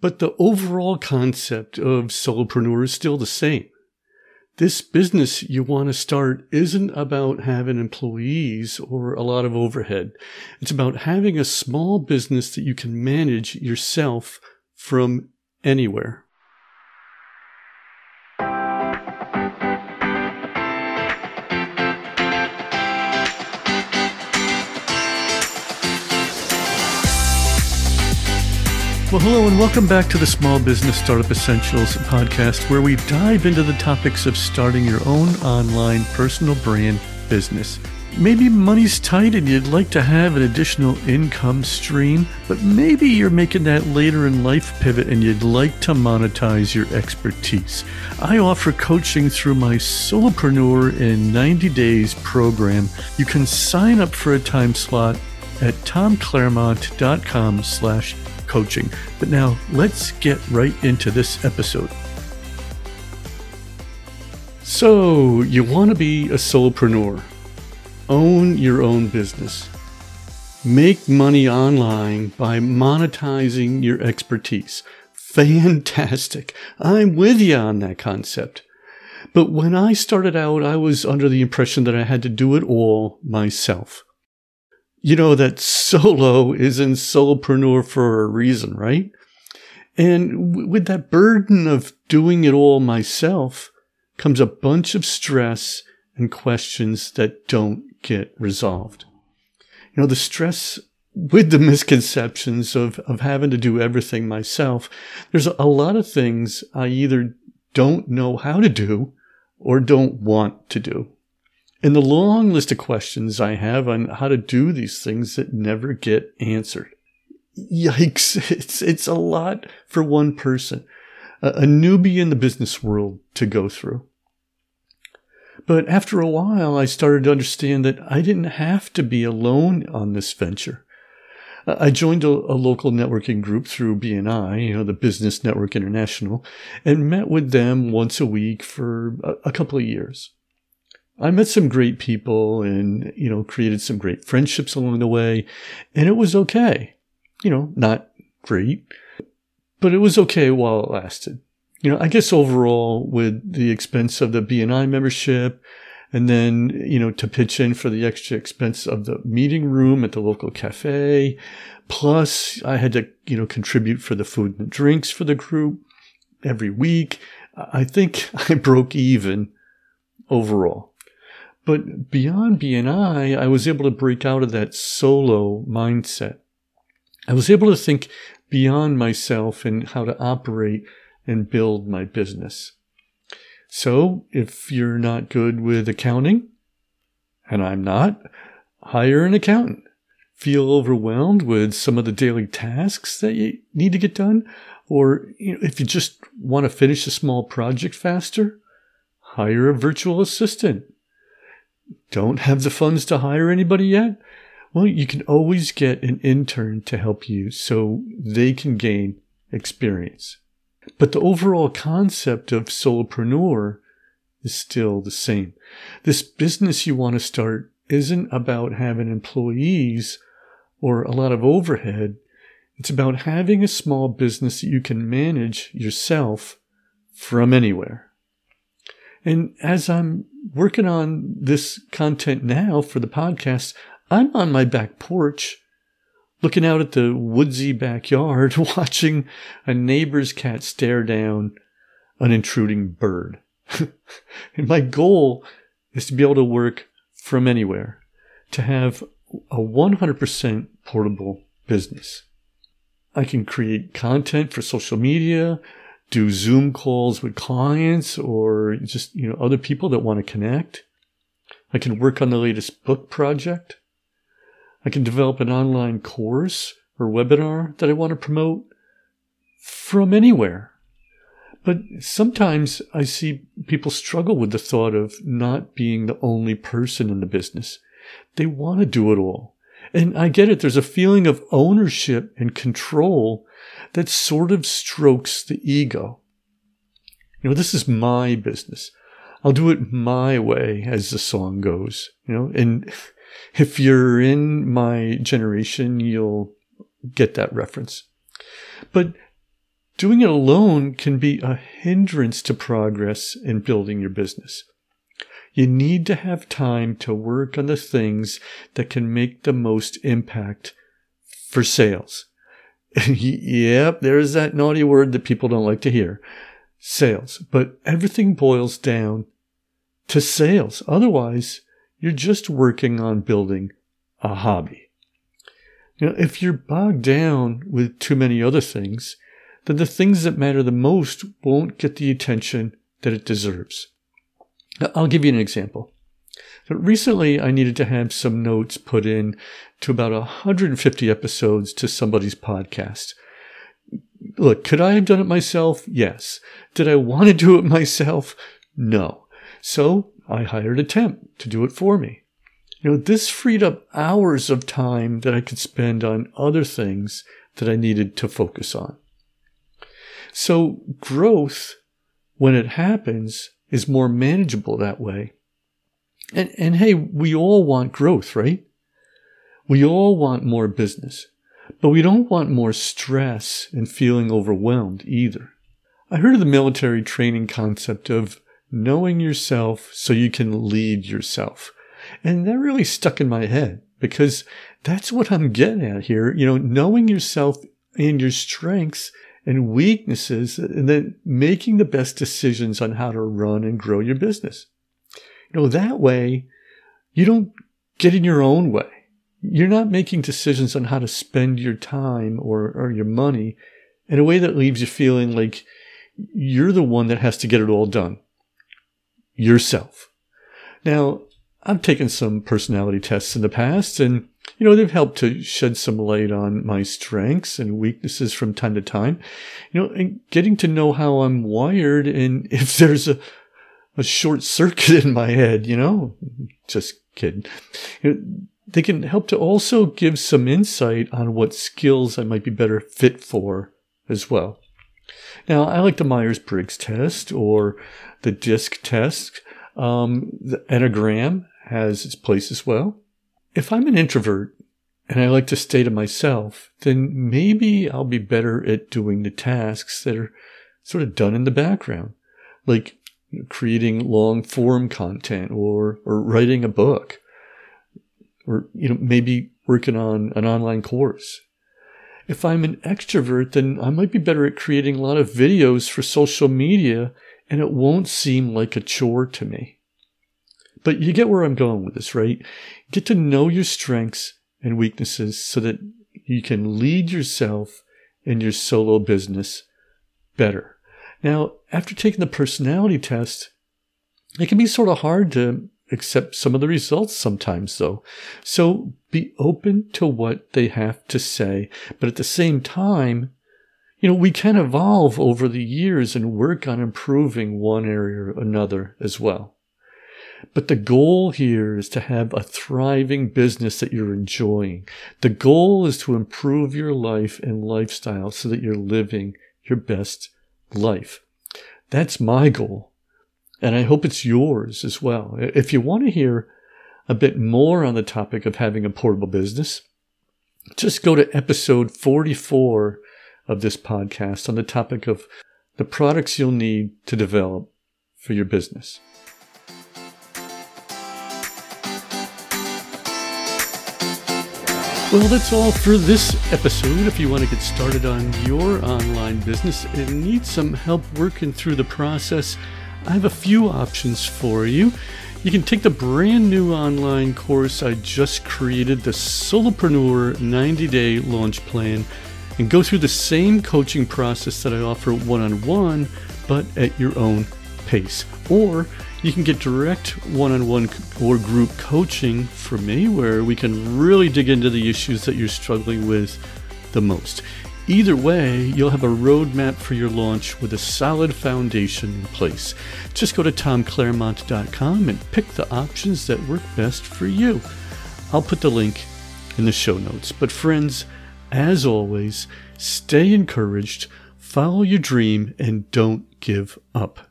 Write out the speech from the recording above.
But the overall concept of solopreneur is still the same. This business you want to start isn't about having employees or a lot of overhead. It's about having a small business that you can manage yourself from anywhere. Well, hello and welcome back to the Small Business Startup Essentials podcast, where we dive into the topics of starting your own online personal brand business. Maybe money's tight and you'd like to have an additional income stream, but maybe you're making that later in life pivot and you'd like to monetize your expertise. I offer coaching through my Solopreneur in 90 Days program. You can sign up for a time slot at tomclaremont.com slash coaching. But now let's get right into this episode. So, you want to be a solopreneur, own your own business, make money online by monetizing your expertise. Fantastic. I'm with you on that concept. But when I started out, I was under the impression that I had to do it all myself you know that solo is in solopreneur for a reason, right? And with that burden of doing it all myself comes a bunch of stress and questions that don't get resolved. You know, the stress with the misconceptions of, of having to do everything myself, there's a lot of things I either don't know how to do or don't want to do and the long list of questions I have on how to do these things that never get answered. Yikes. It's, it's a lot for one person, a, a newbie in the business world to go through. But after a while, I started to understand that I didn't have to be alone on this venture. I joined a, a, local networking group through BNI, you know, the Business Network International, and met with them once a week for a, a couple of years. I met some great people and, you know, created some great friendships along the way. And it was okay. You know, not great, but it was okay while it lasted. You know, I guess overall with the expense of the BNI membership and then, you know, to pitch in for the extra expense of the meeting room at the local cafe. Plus I had to, you know, contribute for the food and drinks for the group every week. I think I broke even overall. But beyond BNI, I was able to break out of that solo mindset. I was able to think beyond myself and how to operate and build my business. So if you're not good with accounting, and I'm not, hire an accountant. Feel overwhelmed with some of the daily tasks that you need to get done? Or you know, if you just want to finish a small project faster, hire a virtual assistant don't have the funds to hire anybody yet? Well, you can always get an intern to help you so they can gain experience. But the overall concept of solopreneur is still the same. This business you want to start isn't about having employees or a lot of overhead. It's about having a small business that you can manage yourself from anywhere. And as I'm working on this content now for the podcast, I'm on my back porch looking out at the woodsy backyard, watching a neighbor's cat stare down an intruding bird. and my goal is to be able to work from anywhere, to have a 100% portable business. I can create content for social media do Zoom calls with clients or just, you know, other people that want to connect. I can work on the latest book project. I can develop an online course or webinar that I want to promote from anywhere. But sometimes I see people struggle with the thought of not being the only person in the business. They want to do it all. And I get it. There's a feeling of ownership and control that sort of strokes the ego. You know, this is my business. I'll do it my way, as the song goes, you know, and if you're in my generation, you'll get that reference. But doing it alone can be a hindrance to progress in building your business. You need to have time to work on the things that can make the most impact for sales. yep, there's that naughty word that people don't like to hear. Sales. But everything boils down to sales. Otherwise, you're just working on building a hobby. You know, if you're bogged down with too many other things, then the things that matter the most won't get the attention that it deserves. I'll give you an example. But recently, I needed to have some notes put in to about 150 episodes to somebody's podcast. Look, could I have done it myself? Yes. Did I want to do it myself? No. So I hired a temp to do it for me. You know, this freed up hours of time that I could spend on other things that I needed to focus on. So growth, when it happens, is more manageable that way. And, and hey, we all want growth, right? We all want more business, but we don't want more stress and feeling overwhelmed either. I heard of the military training concept of knowing yourself so you can lead yourself. And that really stuck in my head because that's what I'm getting at here. You know, knowing yourself and your strengths and weaknesses and then making the best decisions on how to run and grow your business. You know, that way you don't get in your own way. You're not making decisions on how to spend your time or, or your money in a way that leaves you feeling like you're the one that has to get it all done yourself. Now, I've taken some personality tests in the past and you know, they've helped to shed some light on my strengths and weaknesses from time to time. You know, and getting to know how I'm wired and if there's a, a short circuit in my head, you know, just kidding. They can help to also give some insight on what skills I might be better fit for as well. Now, I like the Myers Briggs test or the DISC test. Um, the Enneagram has its place as well. If I'm an introvert and I like to stay to myself, then maybe I'll be better at doing the tasks that are sort of done in the background, like creating long form content or, or writing a book or, you know, maybe working on an online course. If I'm an extrovert, then I might be better at creating a lot of videos for social media and it won't seem like a chore to me. But you get where I'm going with this, right? Get to know your strengths and weaknesses so that you can lead yourself in your solo business better. Now, after taking the personality test, it can be sort of hard to accept some of the results sometimes, though. So be open to what they have to say. But at the same time, you know, we can evolve over the years and work on improving one area or another as well. But the goal here is to have a thriving business that you're enjoying. The goal is to improve your life and lifestyle so that you're living your best life. That's my goal. And I hope it's yours as well. If you want to hear a bit more on the topic of having a portable business, just go to episode 44 of this podcast on the topic of the products you'll need to develop for your business. Well, that's all for this episode. If you want to get started on your online business and need some help working through the process, I have a few options for you. You can take the brand new online course I just created, the Solopreneur 90 Day Launch Plan, and go through the same coaching process that I offer one on one, but at your own pace. Or you can get direct one on one or group coaching from me where we can really dig into the issues that you're struggling with the most. Either way, you'll have a roadmap for your launch with a solid foundation in place. Just go to tomclaremont.com and pick the options that work best for you. I'll put the link in the show notes. But, friends, as always, stay encouraged, follow your dream, and don't give up.